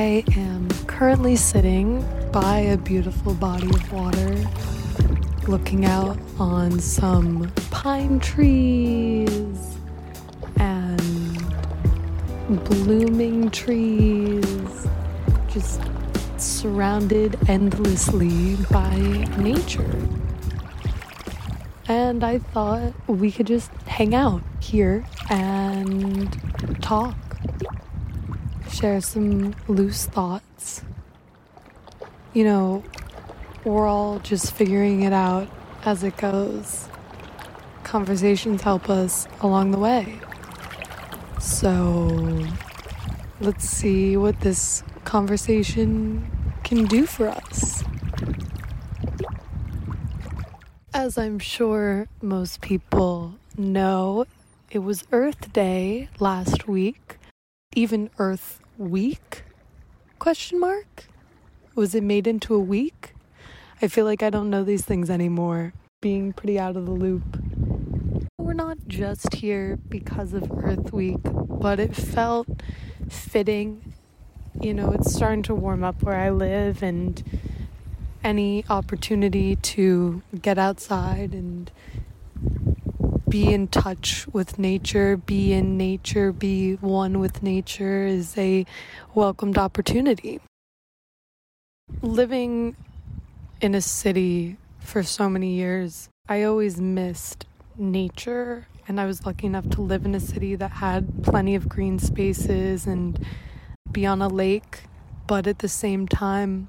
I am currently sitting by a beautiful body of water, looking out on some pine trees and blooming trees, just surrounded endlessly by nature. And I thought we could just hang out here and talk share some loose thoughts. You know, we're all just figuring it out as it goes. Conversations help us along the way. So, let's see what this conversation can do for us. As I'm sure most people know, it was Earth Day last week, even Earth week? Question mark? Was it made into a week? I feel like I don't know these things anymore, being pretty out of the loop. We're not just here because of Earth Week, but it felt fitting. You know, it's starting to warm up where I live, and any opportunity to get outside and be in touch with nature, be in nature, be one with nature is a welcomed opportunity. Living in a city for so many years, I always missed nature, and I was lucky enough to live in a city that had plenty of green spaces and be on a lake, but at the same time,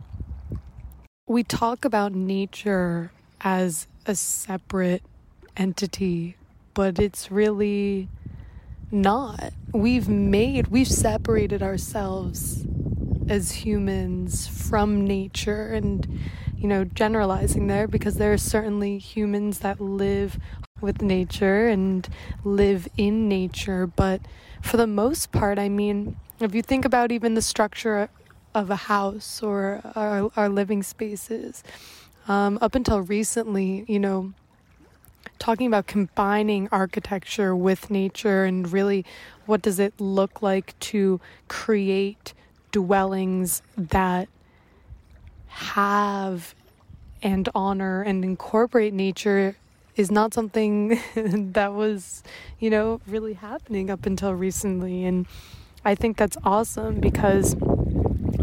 we talk about nature as a separate entity but it's really not. We've made, we've separated ourselves as humans from nature and, you know, generalizing there because there are certainly humans that live with nature and live in nature, but for the most part, I mean, if you think about even the structure of a house or our, our living spaces, um, up until recently, you know, talking about combining architecture with nature and really what does it look like to create dwellings that have and honor and incorporate nature is not something that was, you know, really happening up until recently. And I think that's awesome because,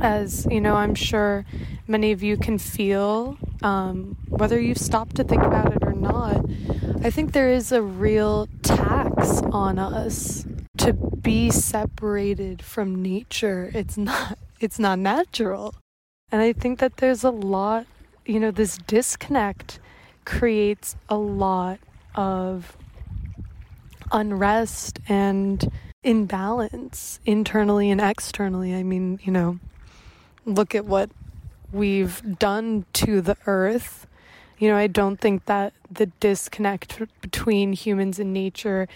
as you know, I'm sure many of you can feel, um, whether you've stopped to think about it or not, I think there is a real tax on us to be separated from nature. It's not it's not natural. And I think that there's a lot, you know, this disconnect creates a lot of unrest and imbalance internally and externally. I mean, you know, look at what we've done to the earth you know, I don't think that the disconnect between humans and nature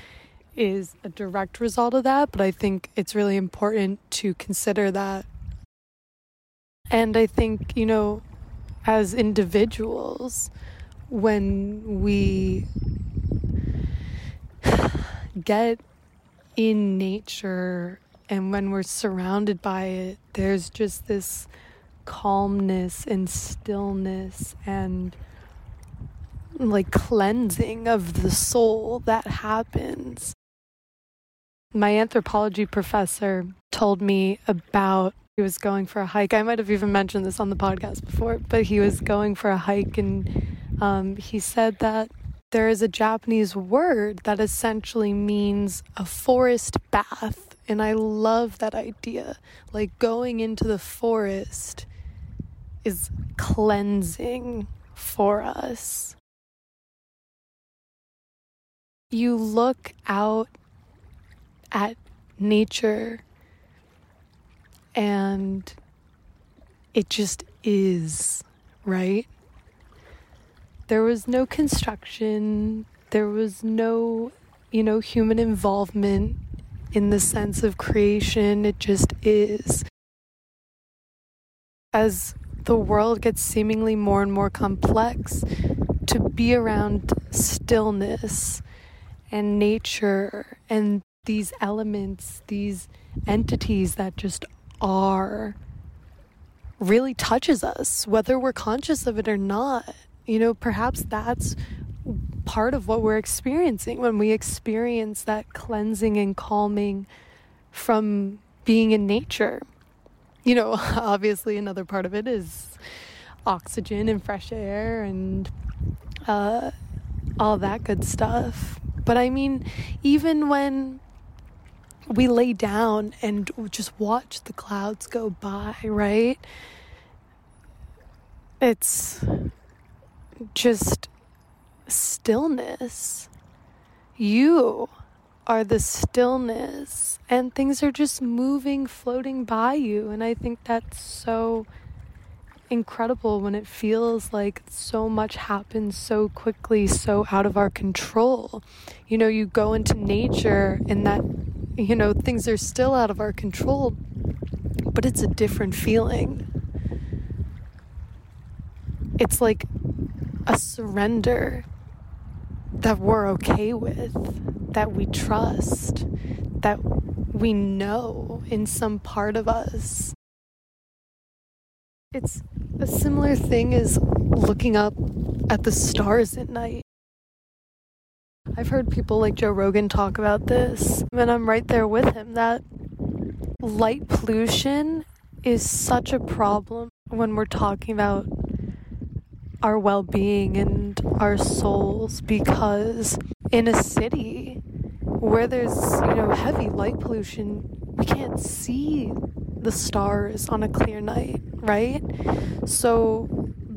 is a direct result of that, but I think it's really important to consider that. And I think, you know, as individuals, when we get in nature and when we're surrounded by it, there's just this calmness and stillness and like cleansing of the soul that happens. My anthropology professor told me about he was going for a hike. I might have even mentioned this on the podcast before, but he was going for a hike and um, he said that there is a Japanese word that essentially means a forest bath. And I love that idea. Like going into the forest is cleansing for us you look out at nature and it just is, right? There was no construction, there was no, you know, human involvement in the sense of creation, it just is. As the world gets seemingly more and more complex, to be around stillness and nature and these elements, these entities that just are really touches us, whether we're conscious of it or not. You know, perhaps that's part of what we're experiencing when we experience that cleansing and calming from being in nature. You know, obviously, another part of it is oxygen and fresh air and uh, all that good stuff. But I mean, even when we lay down and just watch the clouds go by, right? It's just stillness. You are the stillness, and things are just moving, floating by you. And I think that's so incredible when it feels like so much happens so quickly, so out of our control. You know, you go into nature and that, you know, things are still out of our control, but it's a different feeling. It's like a surrender that we're okay with, that we trust, that we know in some part of us. It's a similar thing as looking up at the stars at night. I've heard people like Joe Rogan talk about this, and I'm right there with him that light pollution is such a problem when we're talking about our well being and our souls because in a city where there's, you know, heavy light pollution, we can't see the stars on a clear night, right? So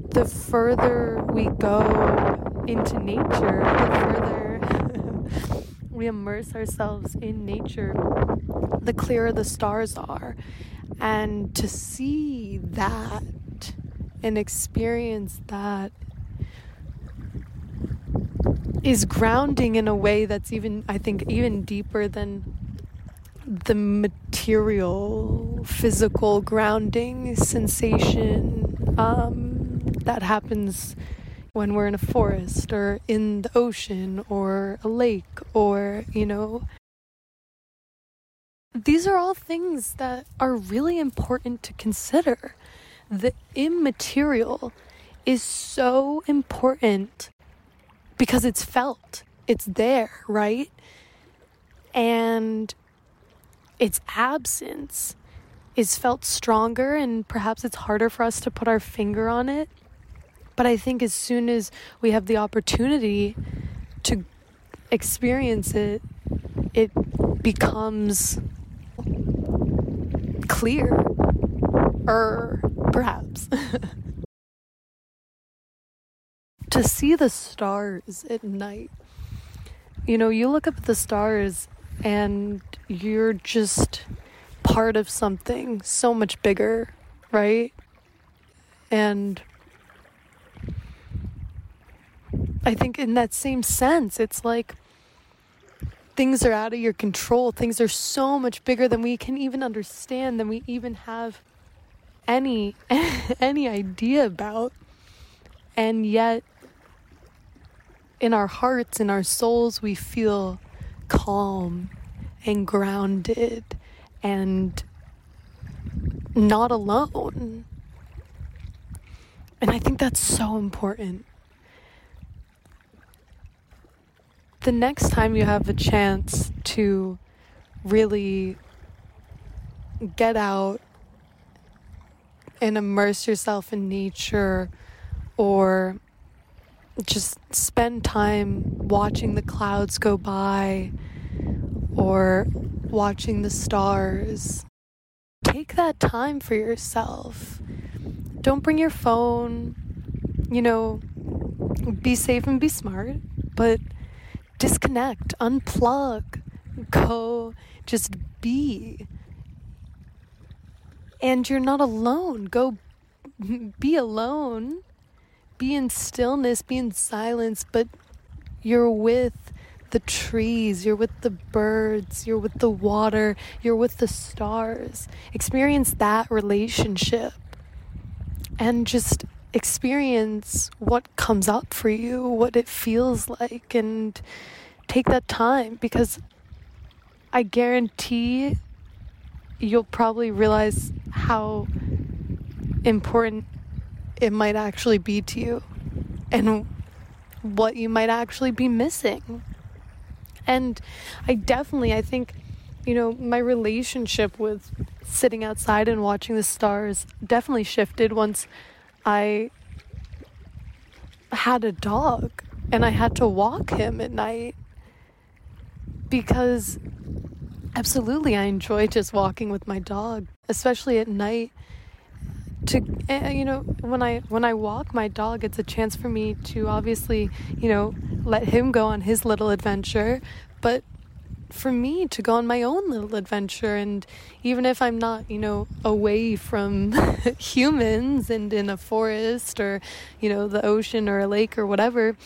the further we go into nature, the further we immerse ourselves in nature, the clearer the stars are. And to see that and experience that is grounding in a way that's even, I think, even deeper than the material, physical grounding sensation um, that happens when we're in a forest or in the ocean or a lake or, you know. These are all things that are really important to consider the immaterial is so important because it's felt, it's there, right? And its absence is felt stronger, and perhaps it's harder for us to put our finger on it. But I think as soon as we have the opportunity to experience it, it becomes clear or perhaps. to see the stars at night. You know, you look up at the stars and you're just part of something so much bigger, right? And I think in that same sense, it's like things are out of your control. Things are so much bigger than we can even understand, than we even have any any idea about. And yet in our hearts in our souls we feel calm and grounded and not alone. And I think that's so important. The next time you have a chance to really get out and immerse yourself in nature or just spend time watching the clouds go by or watching the stars. Take that time for yourself. Don't bring your phone. You know, be safe and be smart, but disconnect, unplug, go just be. And you're not alone. Go be alone be in stillness, be in silence, but you're with the trees, you're with the birds, you're with the water, you're with the stars. Experience that relationship and just experience what comes up for you, what it feels like, and take that time because I guarantee you'll probably realize how important it might actually be to you and what you might actually be missing. And I definitely, I think, you know, my relationship with sitting outside and watching the stars definitely shifted once I had a dog and I had to walk him at night because absolutely I enjoy just walking with my dog, especially at night. To uh, you know, when I when I walk my dog, it's a chance for me to obviously, you know, let him go on his little adventure, but for me to go on my own little adventure and even if I'm not, you know, away from humans and in a forest or, you know, the ocean or a lake or whatever,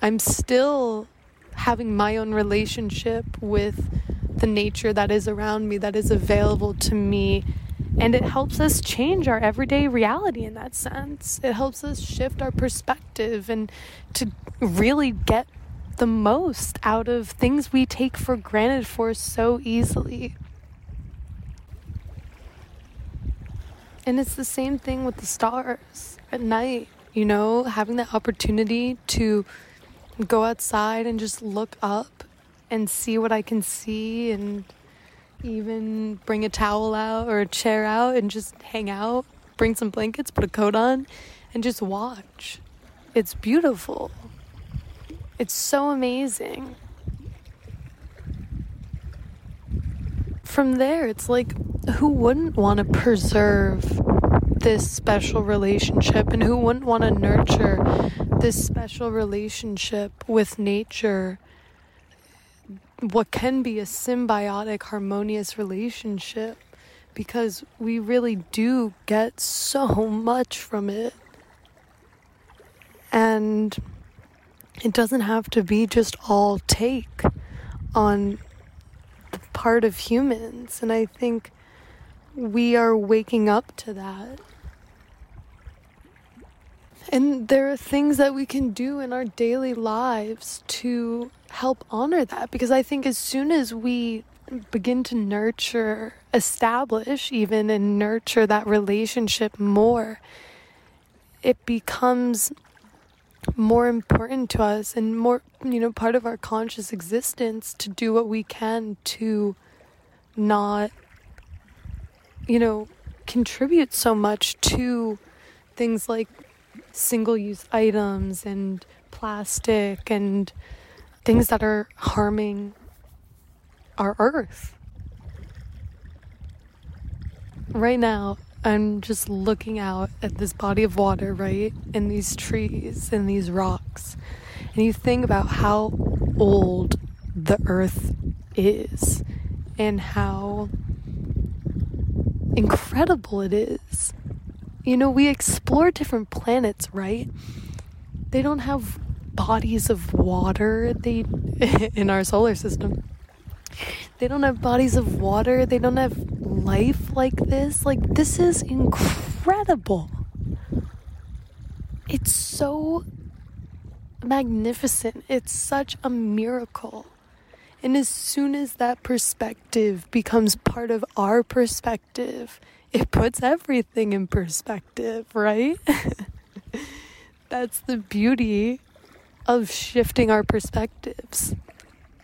I'm still having my own relationship with the nature that is around me, that is available to me. And it helps us change our everyday reality in that sense. It helps us shift our perspective and to really get the most out of things we take for granted for so easily. And it's the same thing with the stars at night, you know, having the opportunity to go outside and just look up and see what I can see and even bring a towel out or a chair out and just hang out, bring some blankets, put a coat on, and just watch. It's beautiful. It's so amazing. From there, it's like, who wouldn't want to preserve this special relationship and who wouldn't want to nurture this special relationship with nature? What can be a symbiotic, harmonious relationship because we really do get so much from it. And it doesn't have to be just all take on the part of humans. And I think we are waking up to that. And there are things that we can do in our daily lives to help honor that. Because I think as soon as we begin to nurture, establish even, and nurture that relationship more, it becomes more important to us and more, you know, part of our conscious existence to do what we can to not, you know, contribute so much to things like single use items and plastic and things that are harming our earth. Right now, I'm just looking out at this body of water, right? And these trees and these rocks. And you think about how old the earth is and how incredible it is. You know, we explore different planets, right? They don't have bodies of water they in our solar system. They don't have bodies of water. They don't have life like this. Like, this is incredible. It's so magnificent. It's such a miracle. And as soon as that perspective becomes part of our perspective, it puts everything in perspective, right? That's the beauty of shifting our perspectives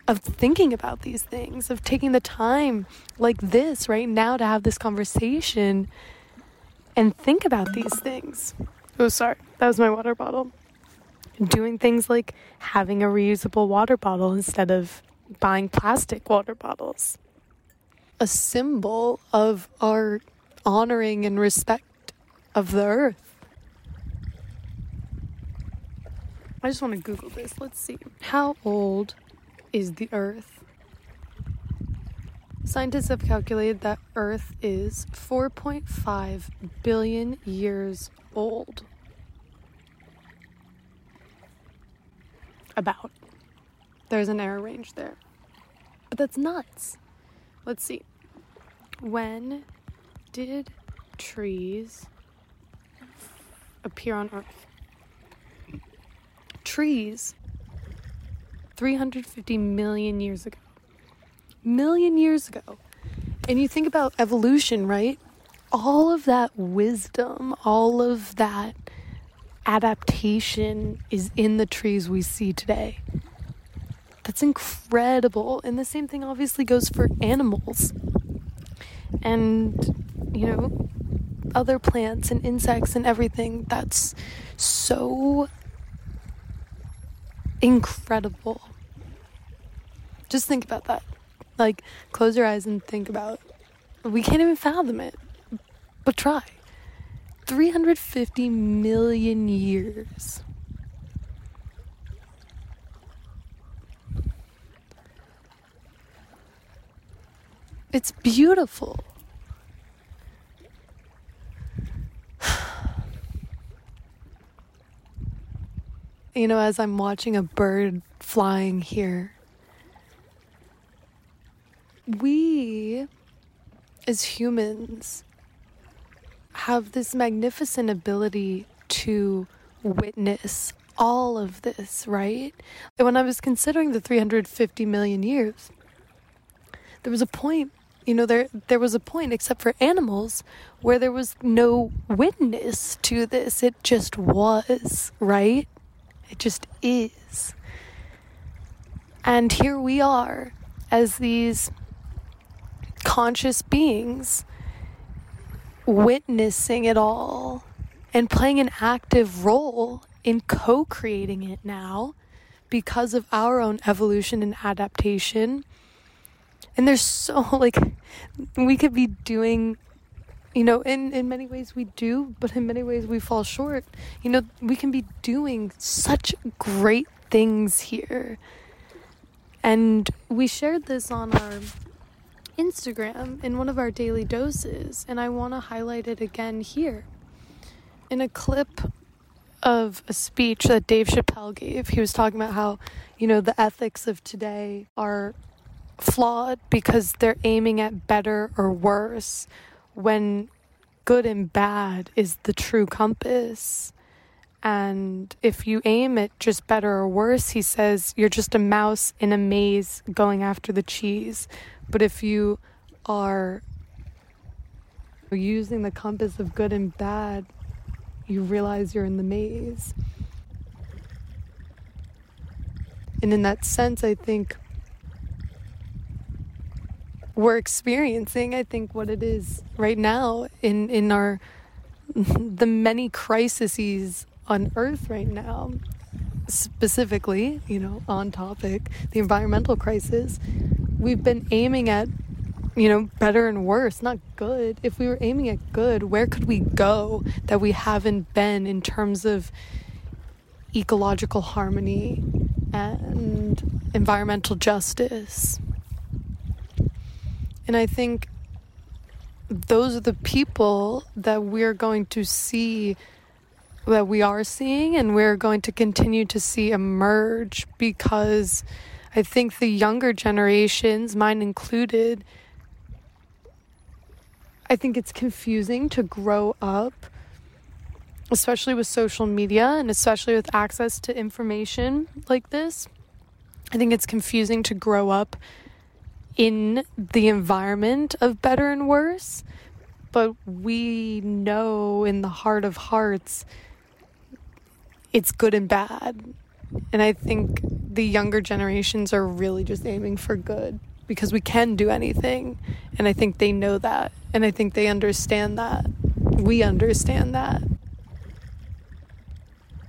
of thinking about these things, of taking the time like this right now to have this conversation and think about these things. Oh, sorry, that was my water bottle. Doing things like having a reusable water bottle instead of buying plastic water bottles. A symbol of our honoring and respect of the earth. I just want to Google this. Let's see. How old is the Earth. Scientists have calculated that Earth is 4.5 billion years old. About. There's an error range there. But that's nuts. Let's see. When did trees appear on Earth? Trees 350 million years ago. Million years ago. And you think about evolution, right? all of that wisdom, all of that adaptation is in the trees we see today. That's incredible. And the same thing obviously goes for animals. And, you know, other plants and insects and everything. That's so incredible. Just think about that. Like, close your eyes and think about we can't even fathom it. But try. 350 million years. It's beautiful. You know, as I'm watching a bird flying here, we as humans have this magnificent ability to witness all of this, right? And when I was considering the 350 million years, there was a point, you know, there there was a point except for animals where there was no witness to this. It just was, right? It just is. And here we are as these conscious beings witnessing it all and playing an active role in co creating it now because of our own evolution and adaptation. And there's so, like, we could be doing you know in in many ways we do but in many ways we fall short. You know we can be doing such great things here. And we shared this on our Instagram in one of our daily doses and I want to highlight it again here. In a clip of a speech that Dave Chappelle gave he was talking about how you know the ethics of today are flawed because they're aiming at better or worse when good and bad is the true compass. And if you aim at just better or worse, he says you're just a mouse in a maze going after the cheese. But if you are using the compass of good and bad, you realize you're in the maze. And in that sense, I think we're experiencing, I think, what it is right now in, in our the many crises on earth right now specifically you know on topic the environmental crisis. We've been aiming at you know better and worse not good. If we were aiming at good where could we go that we haven't been in terms of ecological harmony and environmental justice and I think those are the people that we're going to see that we are seeing and we're going to continue to see emerge because I think the younger generations, mine included, I think it's confusing to grow up, especially with social media and especially with access to information like this. I think it's confusing to grow up in the environment of better and worse, but we know in the heart of hearts it's good and bad. And I think the younger generations are really just aiming for good because we can do anything. And I think they know that. And I think they understand that. We understand that.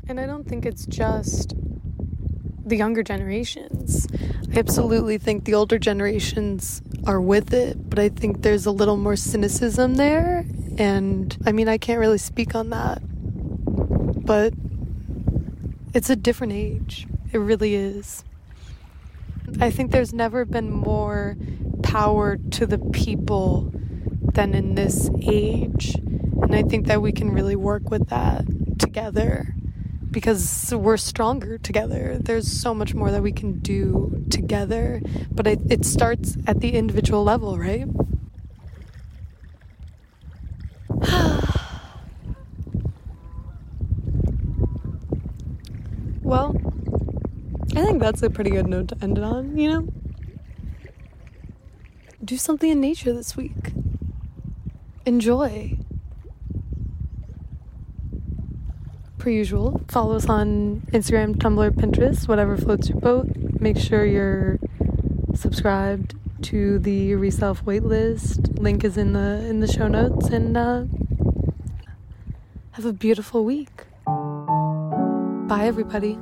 And I don't think it's just the younger generations. I absolutely think the older generations are with it, but I think there's a little more cynicism there. And I mean, I can't really speak on that, but it's a different age. It really is. I think there's never been more power to the people than in this age. And I think that we can really work with that together because we're stronger together. There's so much more that we can do together, but it, it starts at the individual level, right? well, I think that's a pretty good note to end it on, you know? Do something in nature this week. enjoy. Per usual, follow us on Instagram, Tumblr, Pinterest, whatever floats your boat. Make sure you're subscribed to the Reself waitlist. Link is in the in the show notes and uh, have a beautiful week. Bye everybody.